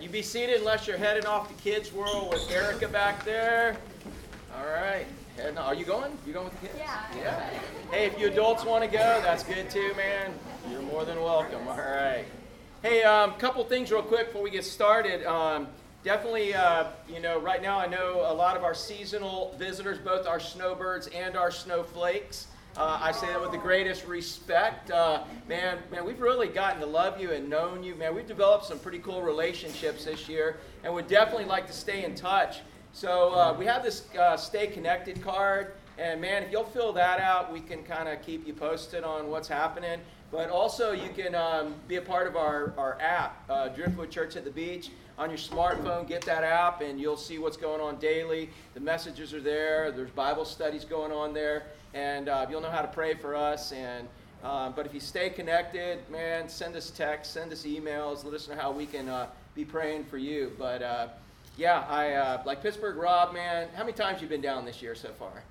right, you be seated unless you're heading off to Kids World with Erica back there. All right, heading. Are you going? You going with the kids? Yeah. Yeah. Hey, if you adults want to go, that's good too, man. You're more than welcome. All right. Hey, um, a couple things real quick before we get started. Um, definitely, uh, you know, right now I know a lot of our seasonal visitors, both our snowbirds and our snowflakes. Uh, I say that with the greatest respect. Uh, man, man, we've really gotten to love you and known you. Man, we've developed some pretty cool relationships this year, and would definitely like to stay in touch. So uh, we have this uh, Stay Connected card, and man, if you'll fill that out, we can kind of keep you posted on what's happening. But also, you can um, be a part of our, our app, uh, Driftwood Church at the Beach. On your smartphone, get that app, and you'll see what's going on daily. The messages are there. There's Bible studies going on there and uh, you'll know how to pray for us. And um, but if you stay connected, man, send us texts, send us emails, let us know how we can uh, be praying for you. But uh, yeah, I uh, like Pittsburgh Rob, man. How many times you been down this year so far?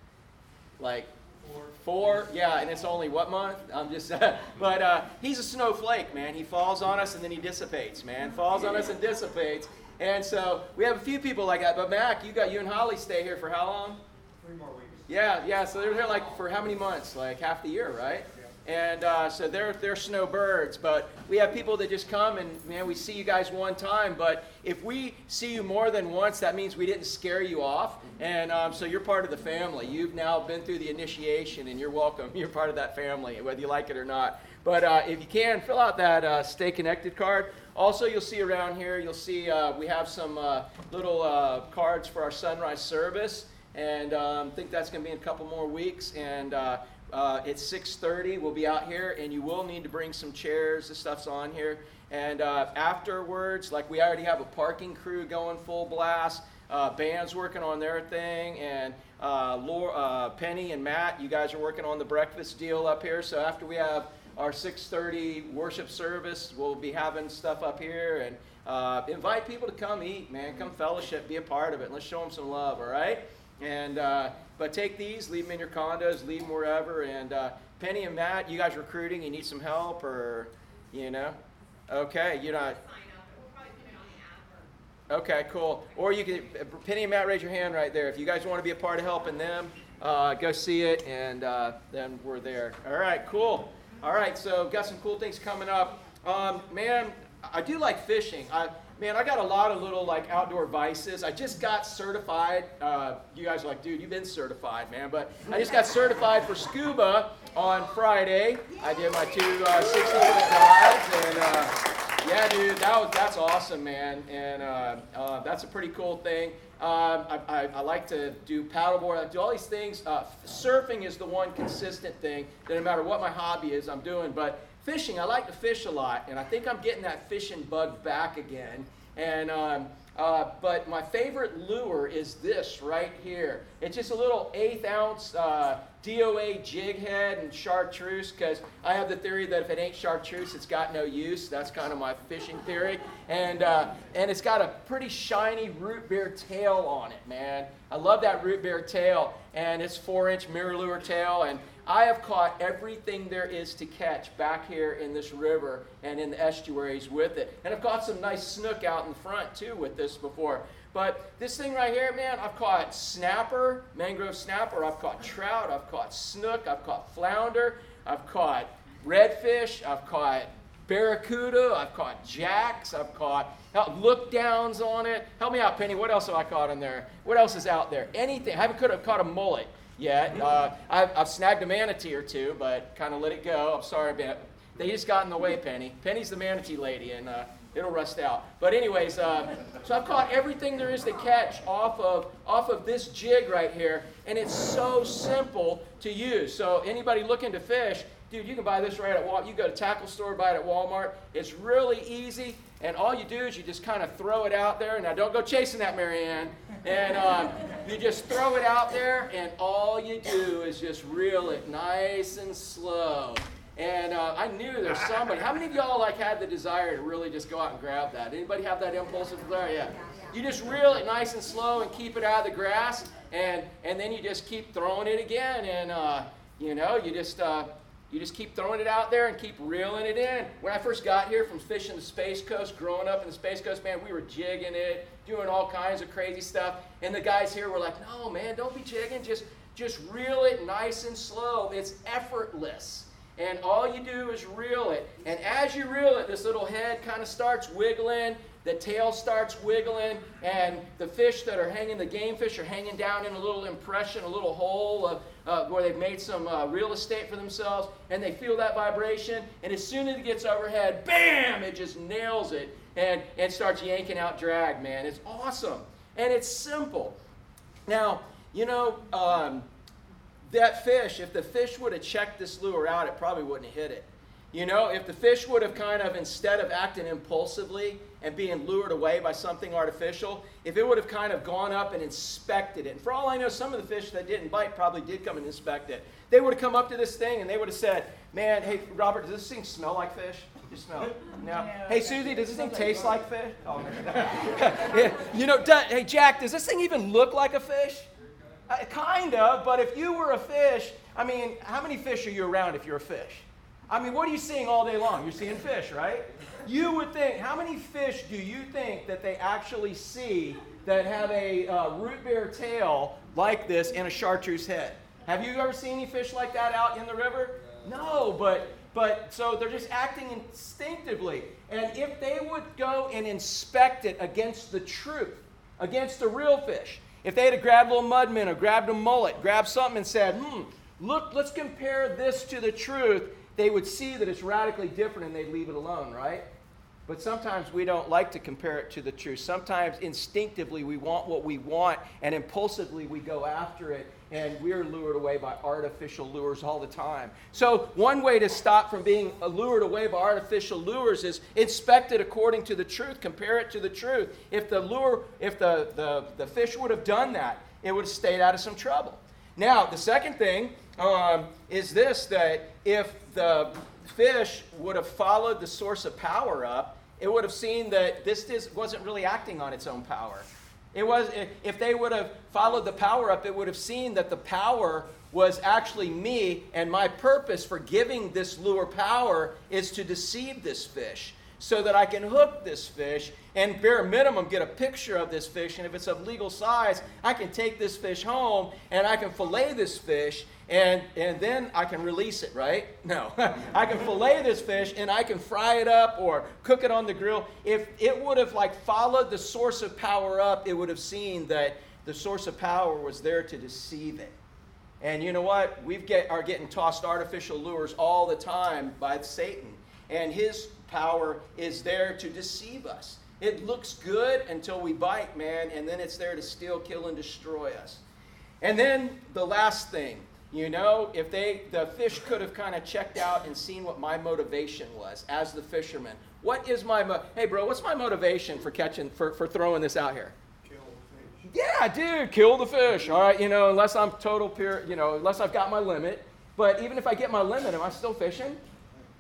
Like Four. Four, yeah, and it's only what month? I'm just, but uh, he's a snowflake, man. He falls on us and then he dissipates, man. Falls on us and dissipates. And so we have a few people like that. But Mac, you got you and Holly stay here for how long? Three more weeks. Yeah, yeah. So they're here like for how many months? Like half the year, right? And uh, so they're they're snowbirds, but we have people that just come and man, we see you guys one time. But if we see you more than once, that means we didn't scare you off, and um, so you're part of the family. You've now been through the initiation, and you're welcome. You're part of that family, whether you like it or not. But uh, if you can, fill out that uh, Stay Connected card. Also, you'll see around here, you'll see uh, we have some uh, little uh, cards for our sunrise service and um, think that's going to be in a couple more weeks. And uh, uh, it's 6:30. We'll be out here, and you will need to bring some chairs. The stuff's on here. And uh, afterwards, like we already have a parking crew going full blast. Uh, band's working on their thing, and uh, Laura, uh, Penny and Matt, you guys are working on the breakfast deal up here. So after we have our 6:30 worship service, we'll be having stuff up here and uh, invite people to come eat, man. Come fellowship, be a part of it. Let's show them some love, all right? And uh, but take these, leave them in your condos, leave them wherever. And uh, Penny and Matt, you guys recruiting? You need some help, or you know? Okay, you're not. Okay, cool. Or you can, Penny and Matt, raise your hand right there. If you guys want to be a part of helping them, uh, go see it, and uh, then we're there. All right, cool. All right, so got some cool things coming up. Um, man, I do like fishing. I, man, I got a lot of little like outdoor vices. I just got certified. Uh, you guys are like, dude, you've been certified, man. But I just got certified for scuba on Friday. I did my two uh, 60 foot dives, and uh, yeah, dude, that was that's awesome, man. And uh, uh, that's a pretty cool thing. Um, I, I, I, like to do paddleboard. I do all these things. Uh, surfing is the one consistent thing that no matter what my hobby is, I'm doing. But fishing, I like to fish a lot, and I think I'm getting that fishing bug back again. And um, uh, but my favorite lure is this right here. It's just a little eighth ounce uh, DOA jig head and chartreuse because I have the theory that if it ain't chartreuse, it's got no use. That's kind of my fishing theory. And, uh, and it's got a pretty shiny root beer tail on it, man. I love that root beer tail. And it's four inch MirrOlure tail. And I have caught everything there is to catch back here in this river and in the estuaries with it. And I've caught some nice snook out in front too with this before. But this thing right here, man, I've caught snapper, mangrove snapper, I've caught trout, I've caught snook, I've caught flounder, I've caught redfish, I've caught barracuda, I've caught jacks, I've caught look downs on it. Help me out, Penny. What else have I caught in there? What else is out there? Anything. I haven't could have caught a mullet yet. Uh, I've, I've, snagged a manatee or two, but kind of let it go. I'm sorry, but they just got in the way, Penny. Penny's the manatee lady, and uh, it'll rust out. But anyways, uh, so I've caught everything there is to catch off of off of this jig right here, and it's so simple to use. So anybody looking to fish, dude, you can buy this right at Walmart. You go to tackle store, buy it at Walmart. It's really easy, and all you do is you just kind of throw it out there. Now don't go chasing that, Marianne. And um, you just throw it out there, and all you do is just reel it nice and slow. And uh, I knew there's somebody. How many of y'all like had the desire to really just go out and grab that? Anybody have that impulsive desire? Yeah. You just reel it nice and slow and keep it out of the grass, and and then you just keep throwing it again, and uh, you know you just uh, You just keep throwing it out there and keep reeling it in. When I first got here from fishing the Space Coast, growing up in the Space Coast, man, we were jigging it, doing all kinds of crazy stuff. And the guys here were like, no, man, don't be jigging. Just, just reel it nice and slow. It's effortless. And all you do is reel it. And as you reel it, this little head kind of starts wiggling the tail starts wiggling, and the fish that are hanging, the game fish, are hanging down in a little impression, a little hole of, uh, where they've made some uh, real estate for themselves, and they feel that vibration, and as soon as it gets overhead, bam, it just nails it and, and starts yanking out drag, man. It's awesome. And it's simple. Now, you know, um, that fish, if the fish would have checked this lure out, it probably wouldn't have hit it. You know, if the fish would have kind of, instead of acting impulsively and being lured away by something artificial, if it would have kind of gone up and inspected it, and for all I know, some of the fish that didn't bite probably did come and inspect it. They would have come up to this thing and they would have said, Man, hey, Robert, does this thing smell like fish? You smell it? No. Hey, Susie, does this thing taste like fish? Oh, yeah. You know, hey, Jack, does this thing even look like a fish? Uh, kind of, but if you were a fish, I mean, how many fish are you around if you're a fish? I mean, what are you seeing all day long? You're seeing fish, right? You would think, how many fish do you think that they actually see that have a uh, root beer tail like this and a chartreuse head? Have you ever seen any fish like that out in the river? No, but but so they're just acting instinctively. And if they would go and inspect it against the truth, against the real fish, if they had grabbed a little mudman or grabbed a mullet, grabbed something and said, hmm, look, let's compare this to the truth, they would see that it's radically different and they'd leave it alone, right? But sometimes we don't like to compare it to the truth. Sometimes instinctively we want what we want and impulsively we go after it and we're lured away by artificial lures all the time. So, one way to stop from being lured away by artificial lures is inspect it according to the truth, compare it to the truth. If the lure, if the, the, the fish would have done that, it would have stayed out of some trouble. Now, the second thing um, is this that if the fish would have followed the source of power up, it would have seen that this wasn't really acting on its own power. It was, if they would have followed the power up, it would have seen that the power was actually me, and my purpose for giving this lure power is to deceive this fish so that I can hook this fish and bare minimum get a picture of this fish. And if it's of legal size, I can take this fish home and I can fillet this fish and, and then I can release it, right? No. I can fillet this fish and I can fry it up or cook it on the grill. If it would have like followed the source of power up, it would have seen that the source of power was there to deceive it. And you know what? We get, are getting tossed artificial lures all the time by Satan. And his power is there to deceive us. It looks good until we bite, man, and then it's there to steal, kill, and destroy us. And then the last thing, you know, if they the fish could have kind of checked out and seen what my motivation was as the fisherman. What is my mo- hey bro? What's my motivation for catching for, for throwing this out here? Kill the fish. Yeah, dude, kill the fish. All right, you know, unless I'm total pure, you know, unless I've got my limit. But even if I get my limit, am I still fishing?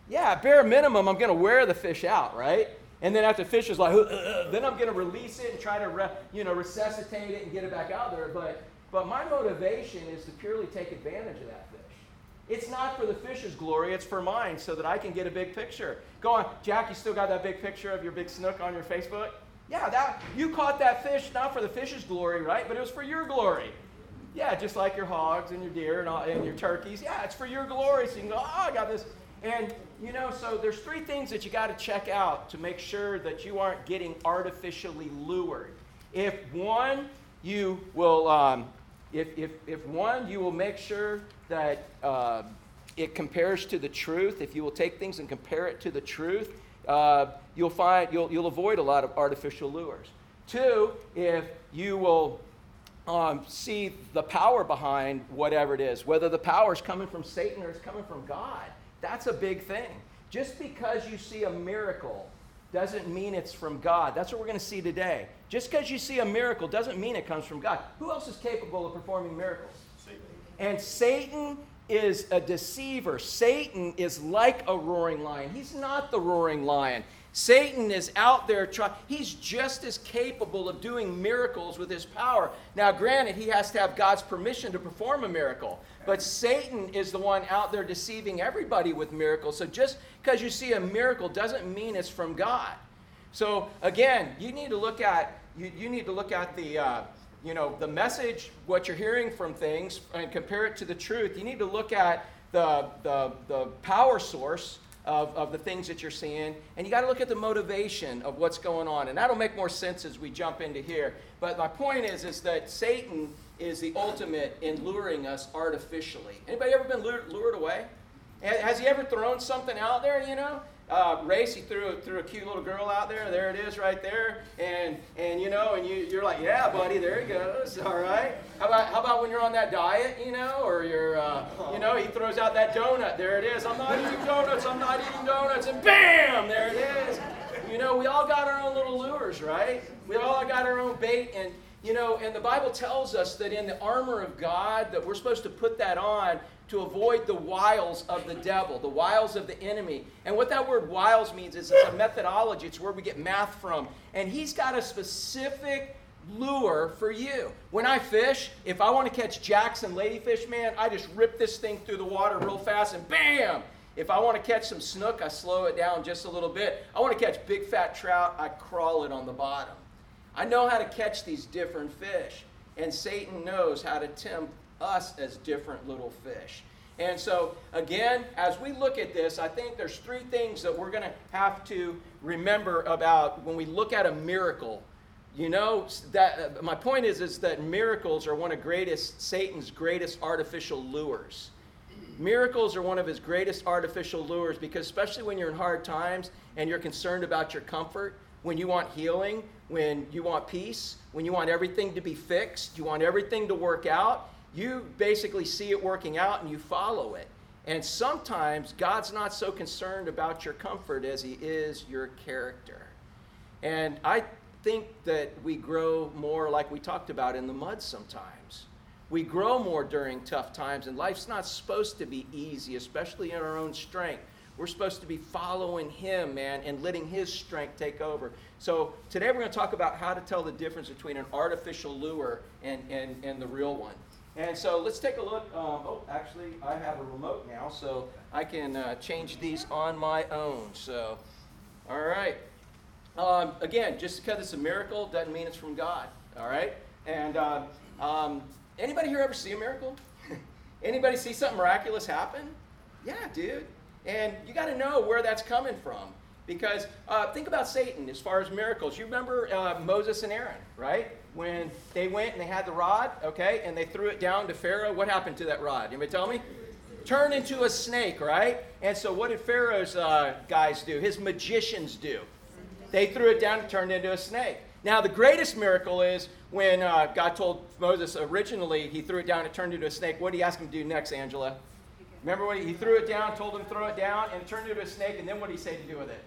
Yeah, bare minimum, I'm going to wear the fish out, right? And then after the fish is like, uh then I'm going to release it and try to, re- you know, resuscitate it and get it back out there. But, but my motivation is to purely take advantage of that fish. It's not for the fish's glory, it's for mine so that I can get a big picture. Go on, Jack, you still got that big picture of your big snook on your Facebook? Yeah, that you caught that fish not for the fish's glory, right? But it was for your glory. Yeah, just like your hogs and your deer and, all, and your turkeys. Yeah, it's for your glory. So you can go, oh, I got this and, you know, so there's three things that you got to check out to make sure that you aren't getting artificially lured. If one, you will, um, if, if, if one, you will make sure that uh, it compares to the truth, if you will take things and compare it to the truth, uh, you'll find, you'll, you'll avoid a lot of artificial lures. Two, if you will um, see the power behind whatever it is, whether the power is coming from Satan or it's coming from God. That's a big thing. Just because you see a miracle doesn't mean it's from God. That's what we're going to see today. Just because you see a miracle doesn't mean it comes from God. Who else is capable of performing miracles? Satan. And Satan is a deceiver. Satan is like a roaring lion. He's not the roaring lion. Satan is out there trying, he's just as capable of doing miracles with his power. Now, granted, he has to have God's permission to perform a miracle, but Satan is the one out there deceiving everybody with miracles. So just because you see a miracle doesn't mean it's from God. So again, you need to look at you, you need to look at the uh, you know the message, what you're hearing from things, and compare it to the truth. You need to look at the the, the power source of, of the things that you're seeing. And you got to look at the motivation of what's going on. And that'll make more sense as we jump into here. But my point is, is that Satan is the ultimate in luring us artificially. Anybody ever been lured, lured away? Has he ever thrown something out there, you know? Uh, race, he threw, threw a cute little girl out there. There it is right there. And, and you know, and you, you're like, yeah, buddy, there he goes. All right. How about, how about when you're on that diet, you know, or you're, uh, you know, he throws out that donut. There it is. I'm not eating donuts. I'm not eating donuts. And bam, there it is. You know, we all got our own little lures, right? We all got our own bait. And, you know, and the Bible tells us that in the armor of God, that we're supposed to put that on to avoid the wiles of the devil, the wiles of the enemy. And what that word wiles means is it's a methodology, it's where we get math from. And he's got a specific lure for you. When I fish, if I want to catch Jackson ladyfish, man, I just rip this thing through the water real fast and bam! If I want to catch some snook, I slow it down just a little bit. I want to catch big fat trout, I crawl it on the bottom. I know how to catch these different fish. And Satan knows how to tempt us as different little fish. And so, again, as we look at this, I think there's three things that we're going to have to remember about when we look at a miracle. You know, that uh, my point is, is that miracles are one of greatest Satan's greatest artificial lures. Miracles are one of his greatest artificial lures because, especially when you're in hard times and you're concerned about your comfort, when you want healing, when you want peace, when you want everything to be fixed, you want everything to work out, you basically see it working out and you follow it. And sometimes God's not so concerned about your comfort as He is your character. And I think that we grow more like we talked about in the mud sometimes. We grow more during tough times, and life's not supposed to be easy, especially in our own strength. We're supposed to be following Him, man, and letting His strength take over. So today we're going to talk about how to tell the difference between an artificial lure and, and, and the real one. And so let's take a look. Um, oh, actually, I have a remote now, so I can uh, change these on my own. So, all right. Um, again, just because it's a miracle doesn't mean it's from God. All right. And uh, um, anybody here ever see a miracle? anybody see something miraculous happen? Yeah, dude. And you got to know where that's coming from. Because uh, think about Satan as far as miracles. You remember uh, Moses and Aaron, right? When they went and they had the rod, okay, and they threw it down to Pharaoh. What happened to that rod? You Anybody tell me? Turned into a snake, right? And so what did Pharaoh's uh, guys do? His magicians do. They threw it down and turned into a snake. Now, the greatest miracle is when uh, God told Moses originally, he threw it down and turned into a snake. What did he ask him to do next, Angela? Remember when he threw it down, told him throw it down, and it turned into a snake, and then what did he say to do with it?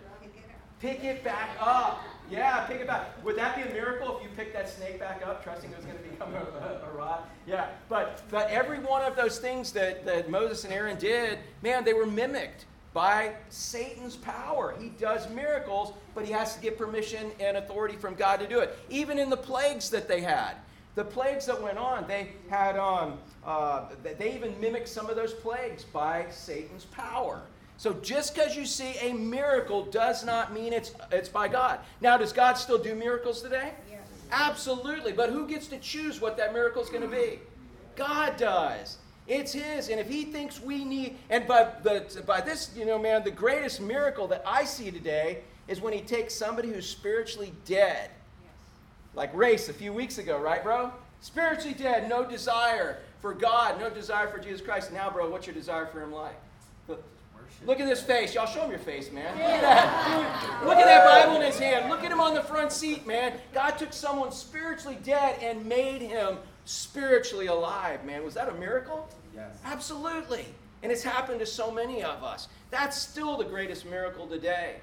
Pick it back up. Yeah, pick it back. Would that be a miracle if you picked that snake back up, trusting it was going to become a, a, rod? Yeah, but, but every one of those things that, that Moses and Aaron did, man, they were mimicked by Satan's power. He does miracles, but he has to get permission and authority from God to do it. Even in the plagues that they had, the plagues that went on, they had um, uh, they even mimicked some of those plagues by Satan's power. So just because you see a miracle does not mean it's, it's by God. Now, does God still do miracles today? Yes. Absolutely. But who gets to choose what that miracle is going to be? God does. It's His. And if He thinks we need, and by, the, by this, you know, man, the greatest miracle that I see today is when He takes somebody who's spiritually dead, yes. like Race a few weeks ago, right, bro? Spiritually dead, no desire for God, no desire for Jesus Christ. Now, bro, what's your desire for Him like? Look at this face. Y'all show him your face, man. Look at that. Look at that Bible in his hand. Look at him on the front seat, man. God took someone spiritually dead and made him spiritually alive, man. Was that a miracle? Yes. Absolutely. And it's happened to so many of us. That's still the greatest miracle today.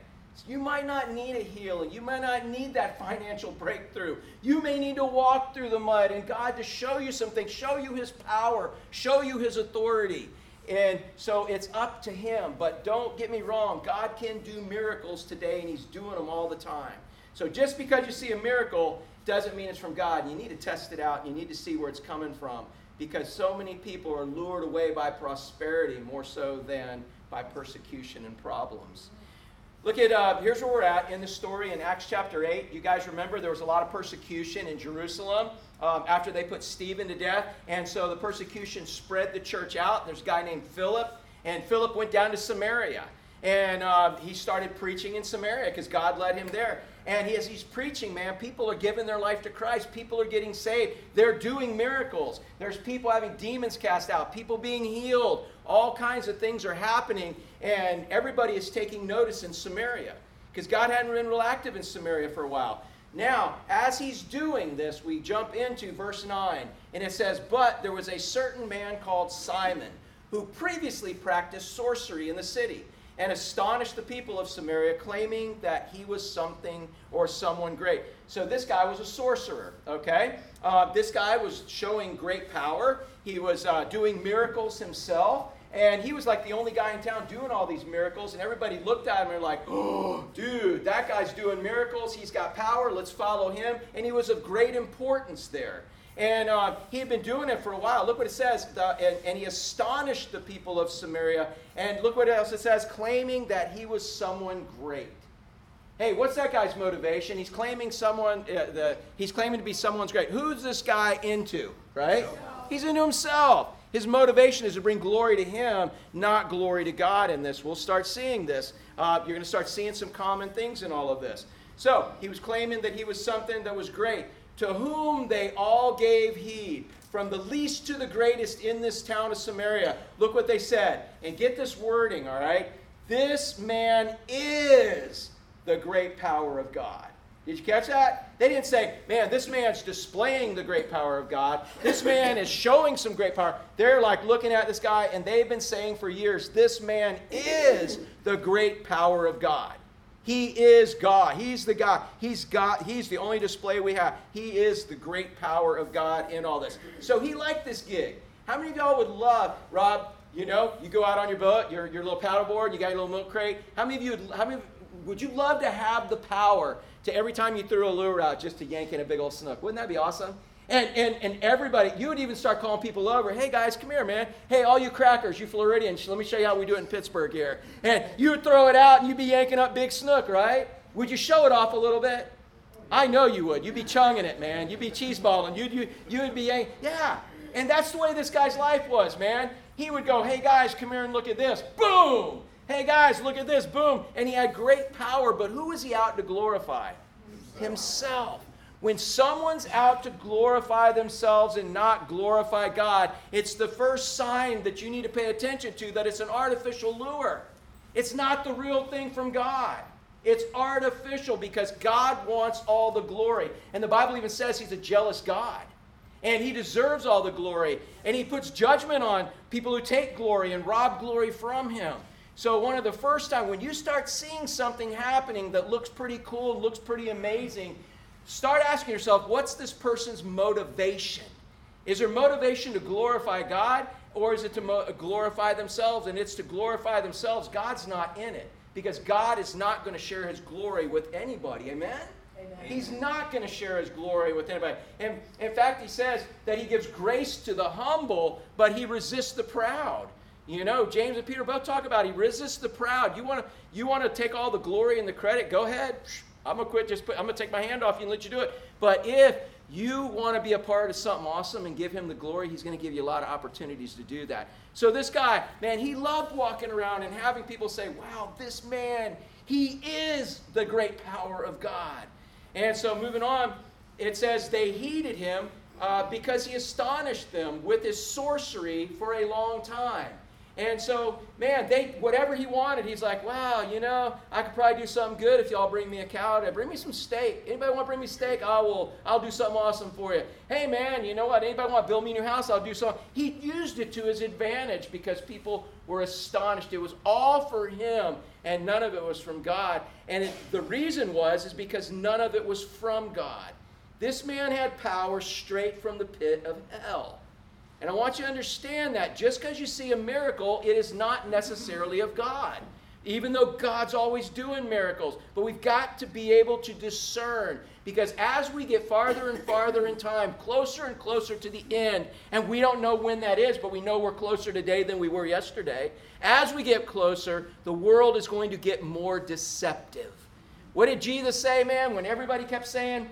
You might not need a healing. You might not need that financial breakthrough. You may need to walk through the mud and God to show you something, show you His power, show you His authority And so it's up to him. But don't get me wrong, God can do miracles today, and he's doing them all the time. So just because you see a miracle doesn't mean it's from God. You need to test it out. You need to see where it's coming from because so many people are lured away by prosperity more so than by persecution and problems. Look at, uh, here's where we're at in the story in Acts chapter 8. You guys remember there was a lot of persecution in Jerusalem um, after they put Stephen to death. And so the persecution spread the church out. There's a guy named Philip, and Philip went down to Samaria. And uh, he started preaching in Samaria because God led him there. And he, as he's preaching, man, people are giving their life to Christ. People are getting saved. They're doing miracles. There's people having demons cast out, people being healed. All kinds of things are happening. And everybody is taking notice in Samaria because God hadn't been real active in Samaria for a while. Now, as he's doing this, we jump into verse 9, and it says, But there was a certain man called Simon who previously practiced sorcery in the city and astonished the people of Samaria, claiming that he was something or someone great. So this guy was a sorcerer, okay? Uh, this guy was showing great power. He was uh, doing miracles himself. And he was like the only guy in town doing all these miracles, and everybody looked at him and were like, oh, dude, that guy's doing miracles. He's got power. Let's follow him. And he was of great importance there. And uh, he had been doing it for a while. Look what it says. The, and, and, he astonished the people of Samaria. And look what else it says claiming that he was someone great. Hey, what's that guy's motivation? He's claiming someone, uh, the, he's claiming to be someone's great. Who's this guy into, right? He's into himself. His motivation is to bring glory to him, not glory to God in this. We'll start seeing this. Uh, you're going to start seeing some common things in all of this. So, he was claiming that he was something that was great to whom they all gave heed, from the least to the greatest in this town of Samaria. Look what they said. And get this wording, all right? This man is the great power of God. Did you catch that? They didn't say, man, this man's displaying the great power of God. This man is showing some great power. They're like looking at this guy, and they've been saying for years, this man is the great power of God. He is God. He's the God. He's God. He's the only display we have. He is the great power of God in all this. So he liked this gig. How many of y'all would love, Rob? You know, you go out on your boat, your, your little paddleboard, you got your little milk crate. How many of you, would, how many, would you love to have the power to every time you threw a lure out just to yank in a big old snook? Wouldn't that be awesome? And, and, and everybody, you would even start calling people over. Hey guys, come here, man. Hey, all you crackers, you Floridians, let me show you how we do it in Pittsburgh here. And you would throw it out and you'd be yanking up big snook, right? Would you show it off a little bit? I know you would. You'd be chunging it, man. You'd be cheeseballing. You'd, you, you would be, yeah. And that's the way this guy's life was, man. He would go, hey guys, come here and look at this. Boom! Hey guys, look at this. Boom. And he had great power, but who was he out to glorify? Himself. When someone's out to glorify themselves and not glorify God, it's the first sign that you need to pay attention to that it's an artificial lure. It's not the real thing from God. It's artificial because God wants all the glory. And the Bible even says He's a jealous God. And He deserves all the glory. And He puts judgment on people who take glory and rob glory from Him. So, one of the first time when you start seeing something happening that looks pretty cool, looks pretty amazing, Start asking yourself, what's this person's motivation? Is their motivation to glorify God or is it to mo- uh, glorify themselves? And it's to glorify themselves. God's not in it because God is not going to share his glory with anybody. Amen? Amen. He's not going to share his glory with anybody. And in fact, he says that he gives grace to the humble, but he resists the proud. You know, James and Peter both talk about he resists the proud. You want to you want to take all the glory and the credit? Go ahead. I'm gonna quit. Just put, I'm gonna take my hand off you and let you do it. But if you want to be a part of something awesome and give him the glory, he's going to give you a lot of opportunities to do that. So this guy, man, he loved walking around and having people say, "Wow, this man, he is the great power of God." And so moving on, it says they heeded him uh, because he astonished them with his sorcery for a long time. And so, man, they whatever he wanted, he's like, wow, you know, I could probably do something good if y'all bring me a cow. To, bring me some steak. Anybody want to bring me steak? I will. I'll do something awesome for you. Hey, man, you know what? Anybody want to build me a new house? I'll do something. He used it to his advantage because people were astonished. It was all for him, and none of it was from God. And it, the reason was is because none of it was from God. This man had power straight from the pit of hell. And I want you to understand that just because you see a miracle, it is not necessarily of God. Even though God's always doing miracles. But we've got to be able to discern. Because as we get farther and farther in time, closer and closer to the end, and we don't know when that is, but we know we're closer today than we were yesterday. As we get closer, the world is going to get more deceptive. What did Jesus say, man, when everybody kept saying,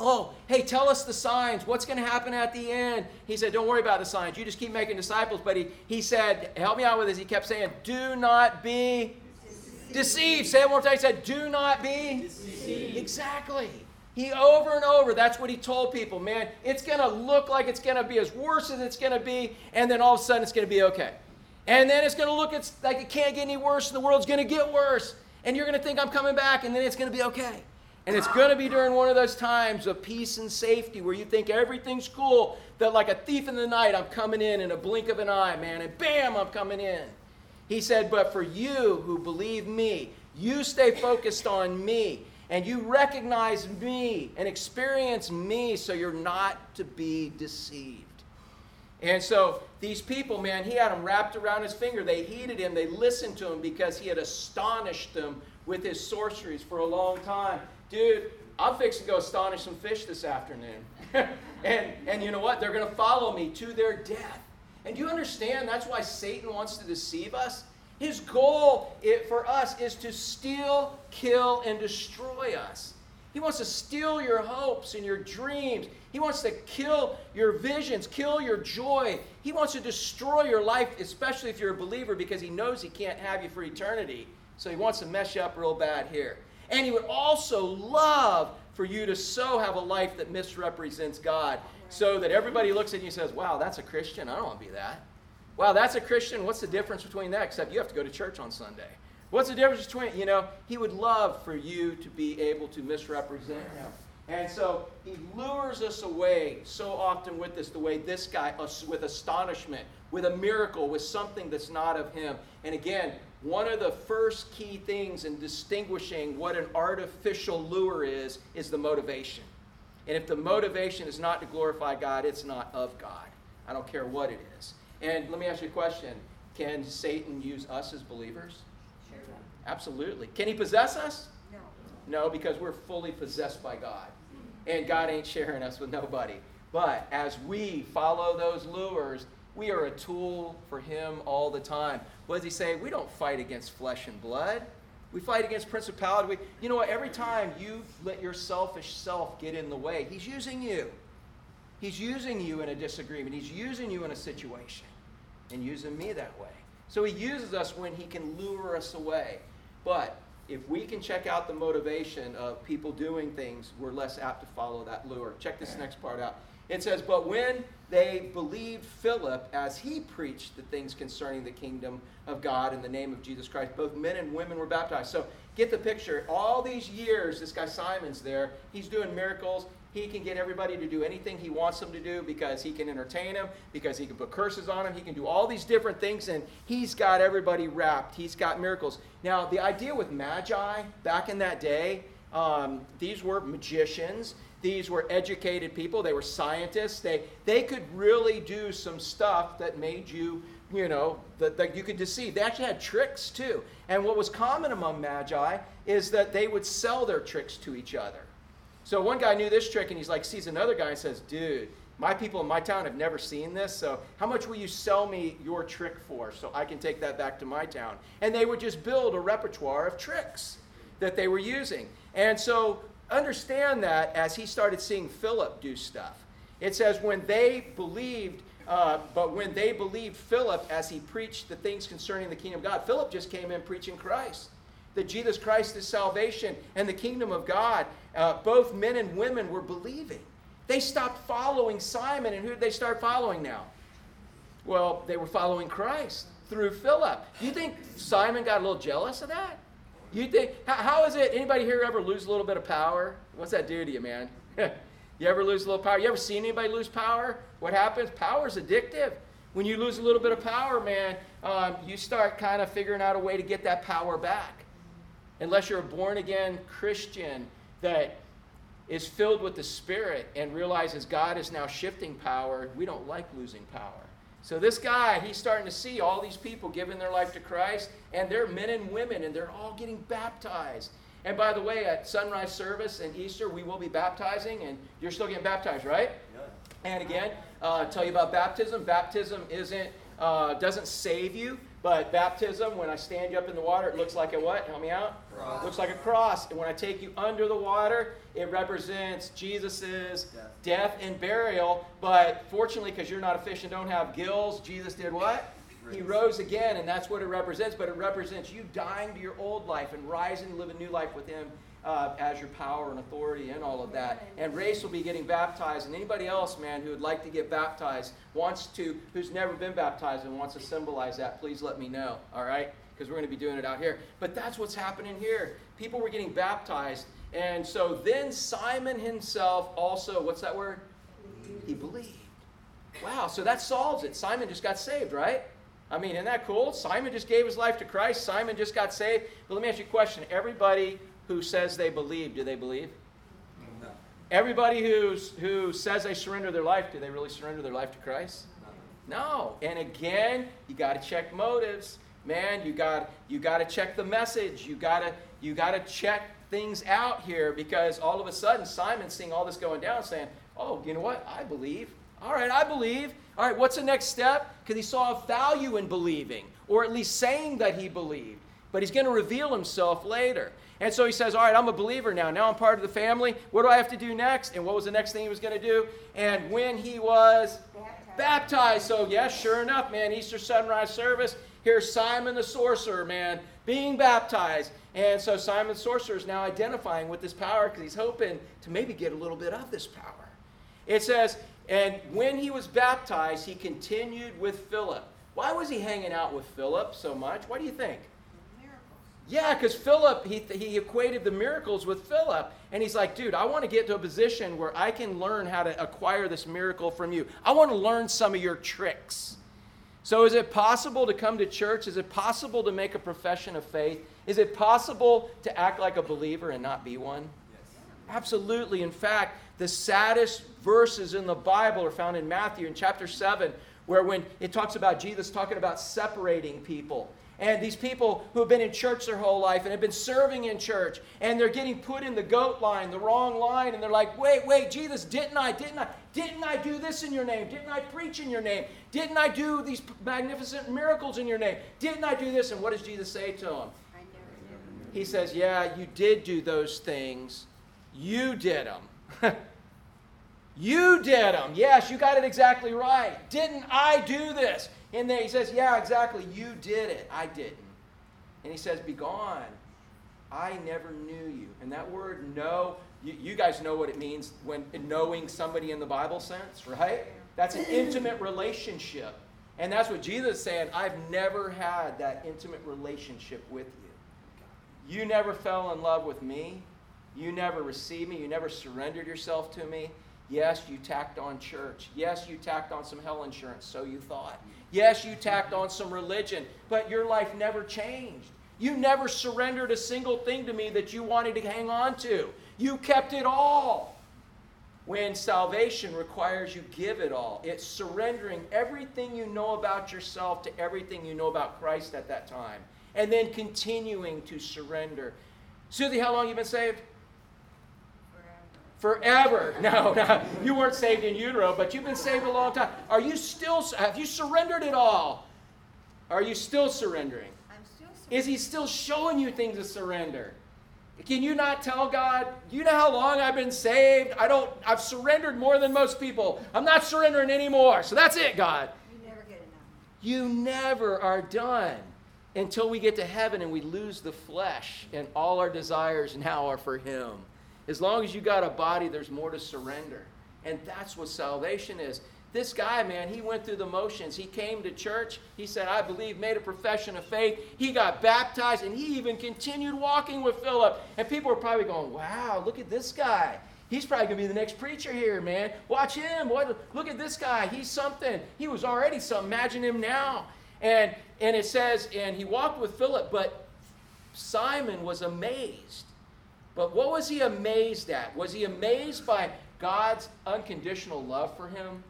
Oh, hey, tell us the signs. What's going to happen at the end? He said, Don't worry about the signs. You just keep making disciples. But he, he said, Help me out with this. He kept saying, Do not be deceived. deceived. Say it one more time. He said, Do not be deceived. Exactly. He over and over, that's what he told people. Man, it's going to look like it's going to be as worse as it's going to be, and then all of a sudden it's going to be okay. And then it's going to look like it can't get any worse, and the world's going to get worse. And you're going to think I'm coming back, and then it's going to be okay. And it's going to be during one of those times of peace and safety where you think everything's cool, that like a thief in the night, I'm coming in in a blink of an eye, man, and bam, I'm coming in. He said, But for you who believe me, you stay focused on me, and you recognize me and experience me so you're not to be deceived. And so these people, man, he had them wrapped around his finger. They heeded him, they listened to him because he had astonished them with his sorceries for a long time dude, I'm fixing to go astonish some fish this afternoon. and, and you know what? They're going to follow me to their death. And do you understand that's why Satan wants to deceive us? His goal for us is to steal, kill, and destroy us. He wants to steal your hopes and your dreams. He wants to kill your visions, kill your joy. He wants to destroy your life, especially if you're a believer, because he knows he can't have you for eternity. So he wants to mess you up real bad here. And he would also love for you to so have a life that misrepresents God so that everybody looks at you and says, wow, that's a Christian. I don't want to be that. Wow, that's a Christian. What's the difference between that? Except you have to go to church on Sunday. What's the difference between, you know, he would love for you to be able to misrepresent him. And so he lures us away so often with this, the way this guy, with astonishment, with a miracle, with something that's not of him. And again, one of the first key things in distinguishing what an artificial lure is, is the motivation. And if the motivation is not to glorify God, it's not of God. I don't care what it is. And let me ask you a question Can Satan use us as believers? Sure. Absolutely. Can he possess us? No. No, because we're fully possessed by God. And God ain't sharing us with nobody. But as we follow those lures, we are a tool for Him all the time. What does He say? We don't fight against flesh and blood. We fight against principality. We, you know what? Every time you let your selfish self get in the way, He's using you. He's using you in a disagreement. He's using you in a situation and using me that way. So He uses us when He can lure us away. But if we can check out the motivation of people doing things, we're less apt to follow that lure. Check this next part out. It says, But when they believed Philip as he preached the things concerning the kingdom of God in the name of Jesus Christ, both men and women were baptized. So get the picture. All these years, this guy Simon's there. He's doing miracles. He can get everybody to do anything he wants them to do because he can entertain them, because he can put curses on them. He can do all these different things, and he's got everybody wrapped. He's got miracles. Now, the idea with magi back in that day, um, these were magicians these were educated people, they were scientists, they, they could really do some stuff that made you, you know, that, that you could deceive. They actually had tricks too. And what was common among magi is that they would sell their tricks to each other. So one guy knew this trick and he's like, sees another guy and says, dude, my people in my town have never seen this, so how much will you sell me your trick for so I can take that back to my town? And they would just build a repertoire of tricks that they were using. And so understand that as he started seeing Philip do stuff. It says, when they believed, uh, but when they believed Philip as he preached the things concerning the kingdom of God, Philip just came in preaching Christ. That Jesus Christ is salvation and the kingdom of God. Uh, both men and women were believing. They stopped following Simon, and who did they start following now? Well, they were following Christ through Philip. Do you think Simon got a little jealous of that? You think, how, how is it, anybody here ever lose a little bit of power? What's that do to you, man? you ever lose a little power? You ever seen anybody lose power? What happens? Power is addictive. When you lose a little bit of power, man, um, you start kind of figuring out a way to get that power back. Unless you're a born again Christian that is filled with the Spirit and realizes God is now shifting power, we don't like losing power. So this guy, he's starting to see all these people giving their life to Christ, and they're men and women, and they're all getting baptized. And by the way, at sunrise service and Easter, we will be baptizing, and you're still getting baptized, right? Yeah. And again, uh, tell you about baptism. Baptism isn't uh, doesn't save you, but baptism, when I stand you up in the water, it looks like a what? Help me out. Cross. It looks like a cross. And when I take you under the water, it represents Jesus' death. death and burial. But fortunately, because you're not a fish and don't have gills, Jesus did what? He rose again, and that's what it represents. But it represents you dying to your old life and rising to live a new life with Him uh, as your power and authority and all of that. And Race will be getting baptized, and anybody else, man, who would like to get baptized, wants to, who's never been baptized and wants to symbolize that, please let me know, all right? Because we're going to be doing it out here. But that's what's happening here. People were getting baptized. And so then Simon himself also, what's that word? He believed. Wow, so that solves it. Simon just got saved, right? I mean, isn't that cool? Simon just gave his life to Christ. Simon just got saved. But let me ask you a question. Everybody who says they believe, do they believe? No. Everybody who's, who says they surrender their life, do they really surrender their life to Christ? No. no. And again, you got to check motives. Man, you got you got to check the message. You got to you got to check things out here because all of a sudden Simon's seeing all this going down, saying, "Oh, you know what? I believe. All right, I believe. All right, what's the next step? Because he saw a value in believing, or at least saying that he believed. But he's going to reveal himself later. And so he says, All right, I'm a believer now. Now I'm part of the family. What do I have to do next? And what was the next thing he was going to do? And when he was baptized. baptized. So, yes, sure enough, man, Easter sunrise service. Here's Simon the sorcerer, man, being baptized. And so Simon the sorcerer is now identifying with this power because he's hoping to maybe get a little bit of this power. It says, And when he was baptized, he continued with Philip. Why was he hanging out with Philip so much? What do you think? Yeah, because Philip, he, he equated the miracles with Philip. And he's like, dude, I want to get to a position where I can learn how to acquire this miracle from you. I want to learn some of your tricks. So, is it possible to come to church? Is it possible to make a profession of faith? Is it possible to act like a believer and not be one? Yes. Absolutely. In fact, the saddest verses in the Bible are found in Matthew in chapter 7, where when it talks about Jesus talking about separating people. And these people who have been in church their whole life and have been serving in church, and they're getting put in the goat line, the wrong line, and they're like, wait, wait, Jesus, didn't I, didn't I, didn't I do this in your name? Didn't I preach in your name? Didn't I do these magnificent miracles in your name? Didn't I do this? And what does Jesus say to them? He says, yeah, you did do those things. You did them. you did them. Yes, you got it exactly right. Didn't I do this? And then he says, Yeah, exactly. You did it. I didn't. And he says, Be gone. I never knew you. And that word know, you, you guys know what it means when knowing somebody in the Bible sense, right? That's an intimate relationship. And that's what Jesus is saying. I've never had that intimate relationship with you. You never fell in love with me. You never received me. You never surrendered yourself to me. Yes, you tacked on church. Yes, you tacked on some hell insurance, so you thought. Yes, you tacked on some religion, but your life never changed. You never surrendered a single thing to me that you wanted to hang on to. You kept it all. When salvation requires you give it all, it's surrendering everything you know about yourself to everything you know about Christ at that time, and then continuing to surrender. Susie, how long you been saved? Forever. No, no, you weren't saved in utero, but you've been saved a long time. Are you still, have you surrendered it all? Are you still surrendering? I'm still surrendering. Is He still showing you things to surrender? Can you not tell God, you know how long I've been saved? I don't, I've surrendered more than most people. I'm not surrendering anymore. So that's it, God. You never get enough. You never are done until we get to heaven and we lose the flesh and all our desires now are for Him. As long as you got a body, there's more to surrender. And that's what salvation is. This guy, man, he went through the motions. He came to church. He said, I believe, made a profession of faith. He got baptized, and he even continued walking with Philip. And people were probably going, wow, look at this guy. He's probably going to be the next preacher here, man. Watch him. What, look at this guy. He's something. He was already something. Imagine him now. And, and it says, and he walked with Philip, but Simon was amazed But what was he amazed at? Was he amazed by God's unconditional love for him?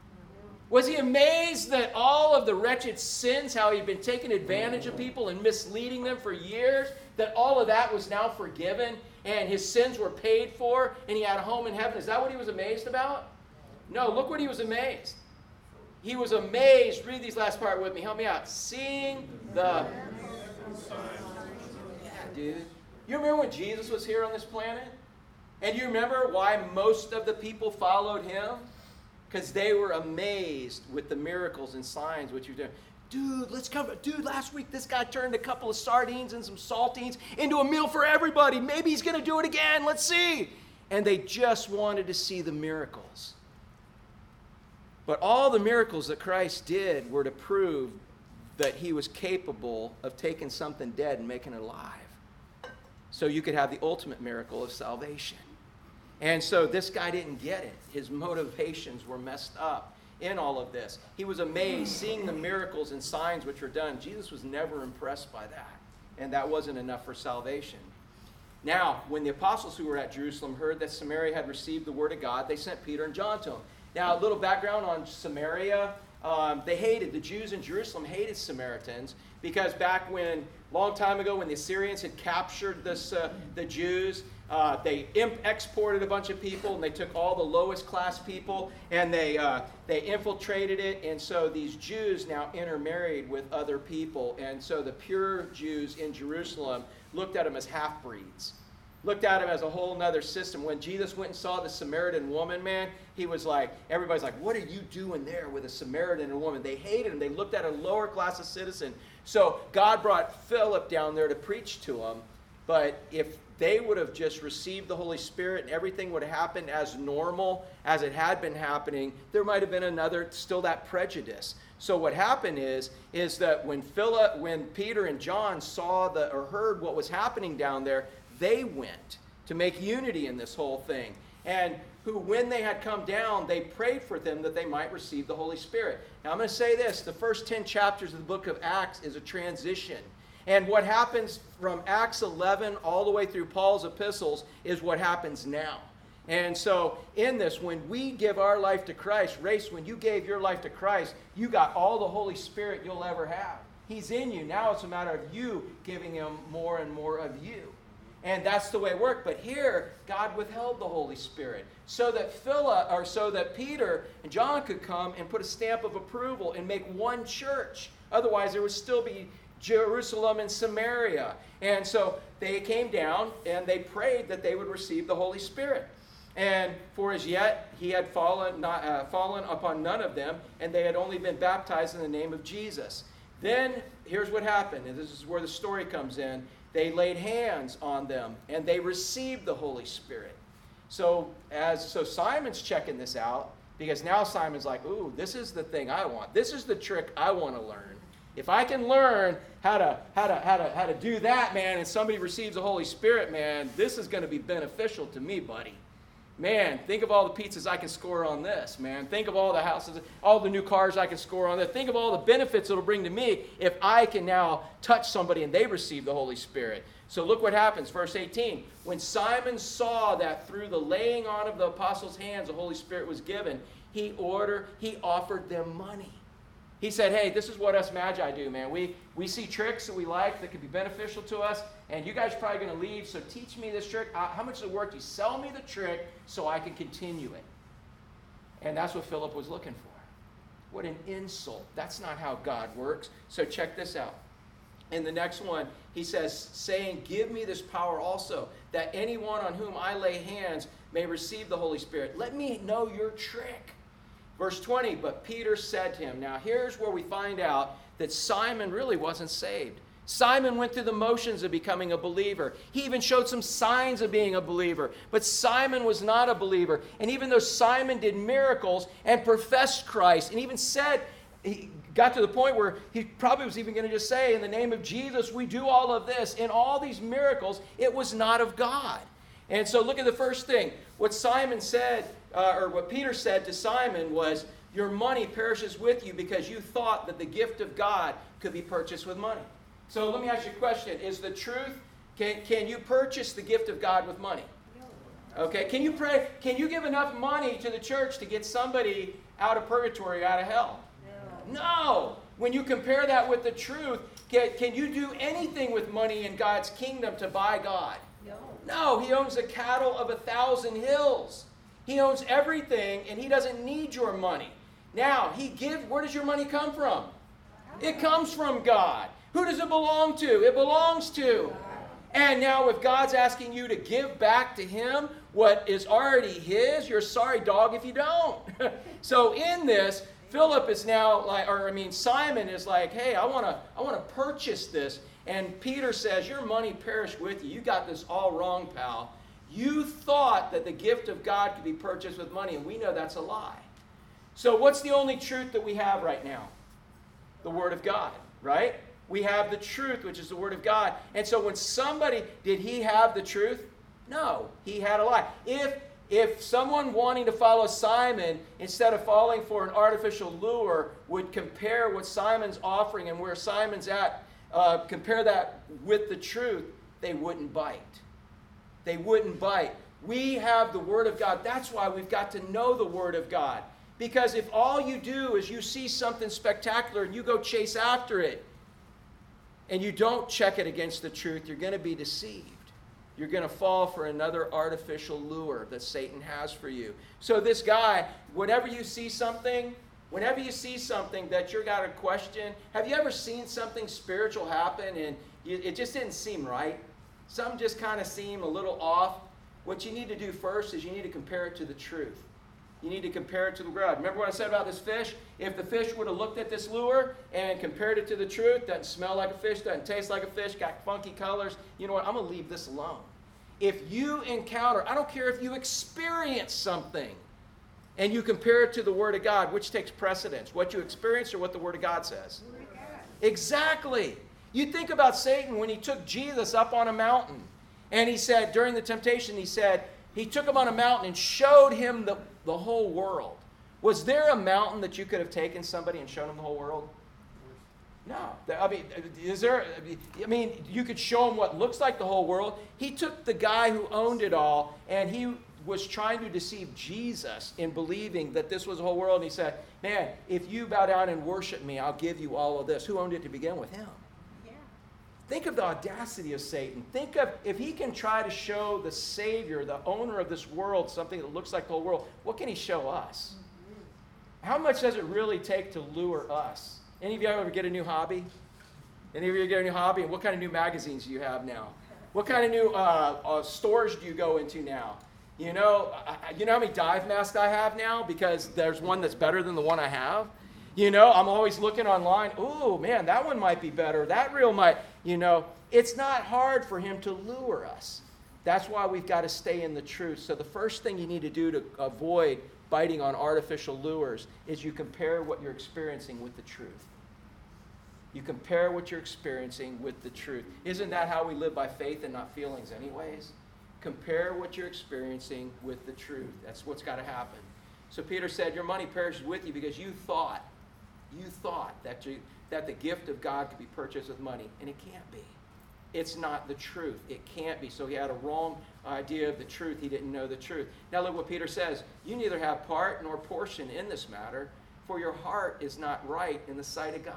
Was he amazed that all of the wretched sins, how he'd been taking advantage of people and misleading them for years, that all of that was now forgiven and his sins were paid for and he had a home in heaven? Is that what he was amazed about? No, look what he was amazed. He was amazed. Read these last part with me. Help me out. Seeing the. Yeah, dude. You remember when Jesus was here on this planet? And you remember why most of the people followed him? Because they were amazed with the miracles and signs which you're doing. Dude, let's come. Dude, last week this guy turned a couple of sardines and some saltines into a meal for everybody. Maybe he's going to do it again. Let's see. And they just wanted to see the miracles. But all the miracles that Christ did were to prove that he was capable of taking something dead and making it alive. So you could have the ultimate miracle of salvation. And so this guy didn't get it. His motivations were messed up in all of this. He was amazed seeing the miracles and signs which were done. Jesus was never impressed by that. And that wasn't enough for salvation. Now, when the apostles who were at Jerusalem heard that Samaria had received the word of God, they sent Peter and John to him. Now, a little background on Samaria. Um, they hated, the Jews in Jerusalem hated Samaritans because back when, long time ago, when the Assyrians had captured this, uh, the Jews, uh, they imp- exported a bunch of people and they took all the lowest class people and they, uh, they infiltrated it. And so these Jews now intermarried with other people. And so the pure Jews in Jerusalem looked at them as half breeds looked at them as a whole nother system. When Jesus went and saw the Samaritan woman, man, he was like, everybody's like, what are you doing there with a Samaritan woman? They hated him. They looked at a lower class of citizen. So God brought Philip down there to preach to them. But if they would have just received the Holy Spirit and everything would have happened as normal as it had been happening, there might have been another, still that prejudice. So what happened is, is that when Philip, when Peter and John saw the or heard what was happening down there, they went to make unity in this whole thing. And who, when they had come down, they prayed for them that they might receive the Holy Spirit. Now, I'm going to say this the first 10 chapters of the book of Acts is a transition. And what happens from Acts 11 all the way through Paul's epistles is what happens now. And so, in this, when we give our life to Christ, race, when you gave your life to Christ, you got all the Holy Spirit you'll ever have. He's in you. Now it's a matter of you giving Him more and more of you. And that's the way it worked. But here, God withheld the Holy Spirit so that Philip, or so that Peter and John could come and put a stamp of approval and make one church. Otherwise, there would still be Jerusalem and Samaria. And so they came down and they prayed that they would receive the Holy Spirit. And for as yet he had fallen, not, uh, fallen upon none of them, and they had only been baptized in the name of Jesus. Then here's what happened, and this is where the story comes in they laid hands on them and they received the Holy Spirit. So as so Simon's checking this out because now Simon's like, "Ooh, this is the thing I want. This is the trick I want to learn. If I can learn how to how to how to how to do that, man, and somebody receives the Holy Spirit, man, this is going to be beneficial to me, buddy." Man, think of all the pizzas I can score on this, man. Think of all the houses, all the new cars I can score on this. Think of all the benefits it'll bring to me if I can now touch somebody and they receive the Holy Spirit. So look what happens, verse 18. When Simon saw that through the laying on of the apostles' hands the Holy Spirit was given, he ordered, he offered them money. He said, Hey, this is what us magi do, man. We, we see tricks that we like that could be beneficial to us, and you guys are probably going to leave, so teach me this trick. Uh, how much is it worth? You sell me the trick so I can continue it. And that's what Philip was looking for. What an insult. That's not how God works. So check this out. In the next one, he says, saying, Give me this power also, that anyone on whom I lay hands may receive the Holy Spirit. Let me know your trick. Verse 20, but Peter said to him, Now here's where we find out that Simon really wasn't saved. Simon went through the motions of becoming a believer. He even showed some signs of being a believer. But Simon was not a believer. And even though Simon did miracles and professed Christ and even said, he got to the point where he probably was even going to just say, In the name of Jesus, we do all of this. In all these miracles, it was not of God. And so look at the first thing. What Simon said uh, or what Peter said to Simon was, Your money perishes with you because you thought that the gift of God could be purchased with money. So let me ask you a question Is the truth, can, can you purchase the gift of God with money? Okay, can you pray? Can you give enough money to the church to get somebody out of purgatory, out of hell? No. no. When you compare that with the truth, can, can you do anything with money in God's kingdom to buy God? No. No, he owns the cattle of a thousand hills. He owns everything and he doesn't need your money. Now, he give where does your money come from? It comes from God. Who does it belong to? It belongs to. And now if God's asking you to give back to him what is already his, you're sorry dog if you don't. so in this, Philip is now like or I mean Simon is like, "Hey, I want to I want to purchase this." And Peter says, "Your money perished with you. You got this all wrong, pal. You thought that the gift of God could be purchased with money, and we know that's a lie." So, what's the only truth that we have right now? The Word of God, right? We have the truth, which is the Word of God. And so, when somebody, did he have the truth? No, he had a lie. If if someone wanting to follow Simon instead of falling for an artificial lure would compare what Simon's offering and where Simon's at, uh, compare that with the truth, they wouldn't bite. They wouldn't bite. We have the Word of God. That's why we've got to know the Word of God. Because if all you do is you see something spectacular and you go chase after it, and you don't check it against the truth, you're going to be deceived. You're going to fall for another artificial lure that Satan has for you. So, this guy, whenever you see something, whenever you see something that you're got a question, have you ever seen something spiritual happen and it just didn't seem right? Some just kind of seem a little off. What you need to do first is you need to compare it to the truth. You need to compare it to the God. Remember what I said about this fish? If the fish would have looked at this lure and compared it to the truth, doesn't smell like a fish, doesn't taste like a fish, got funky colors, you know what? I'm going to leave this alone. If you encounter, I don't care if you experience something and you compare it to the Word of God, which takes precedence? What you experience or what the Word of God says? Exactly. You think about Satan when he took Jesus up on a mountain and he said, during the temptation, he said, he took him on a mountain and showed him the, the whole world. Was there a mountain that you could have taken somebody and shown them the whole world? No. I mean, is there, I mean, you could show them what looks like the whole world. He took the guy who owned it all and he was trying to deceive Jesus in believing that this was the whole world. And he said, Man, if you bow down and worship me, I'll give you all of this. Who owned it to begin with? Him. Think of the audacity of Satan. Think of if he can try to show the Savior, the owner of this world, something that looks like the whole world, what can he show us? How much does it really take to lure us? Any of you ever get a new hobby? Any of you get a new hobby? And what kind of new magazines do you have now? What kind of new uh, uh, stores do you go into now? You know, I, you know how many dive masks I have now because there's one that's better than the one I have. You know, I'm always looking online. Oh man, that one might be better. That reel might. You know, it's not hard for him to lure us. That's why we've got to stay in the truth. So, the first thing you need to do to avoid biting on artificial lures is you compare what you're experiencing with the truth. You compare what you're experiencing with the truth. Isn't that how we live by faith and not feelings, anyways? Compare what you're experiencing with the truth. That's what's got to happen. So, Peter said, Your money perishes with you because you thought, you thought that you that the gift of God could be purchased with money, and it can't be. It's not the truth. It can't be. So he had a wrong idea of the truth. He didn't know the truth. Now look what Peter says. You neither have part nor portion in this matter, for your heart is not right in the sight of God.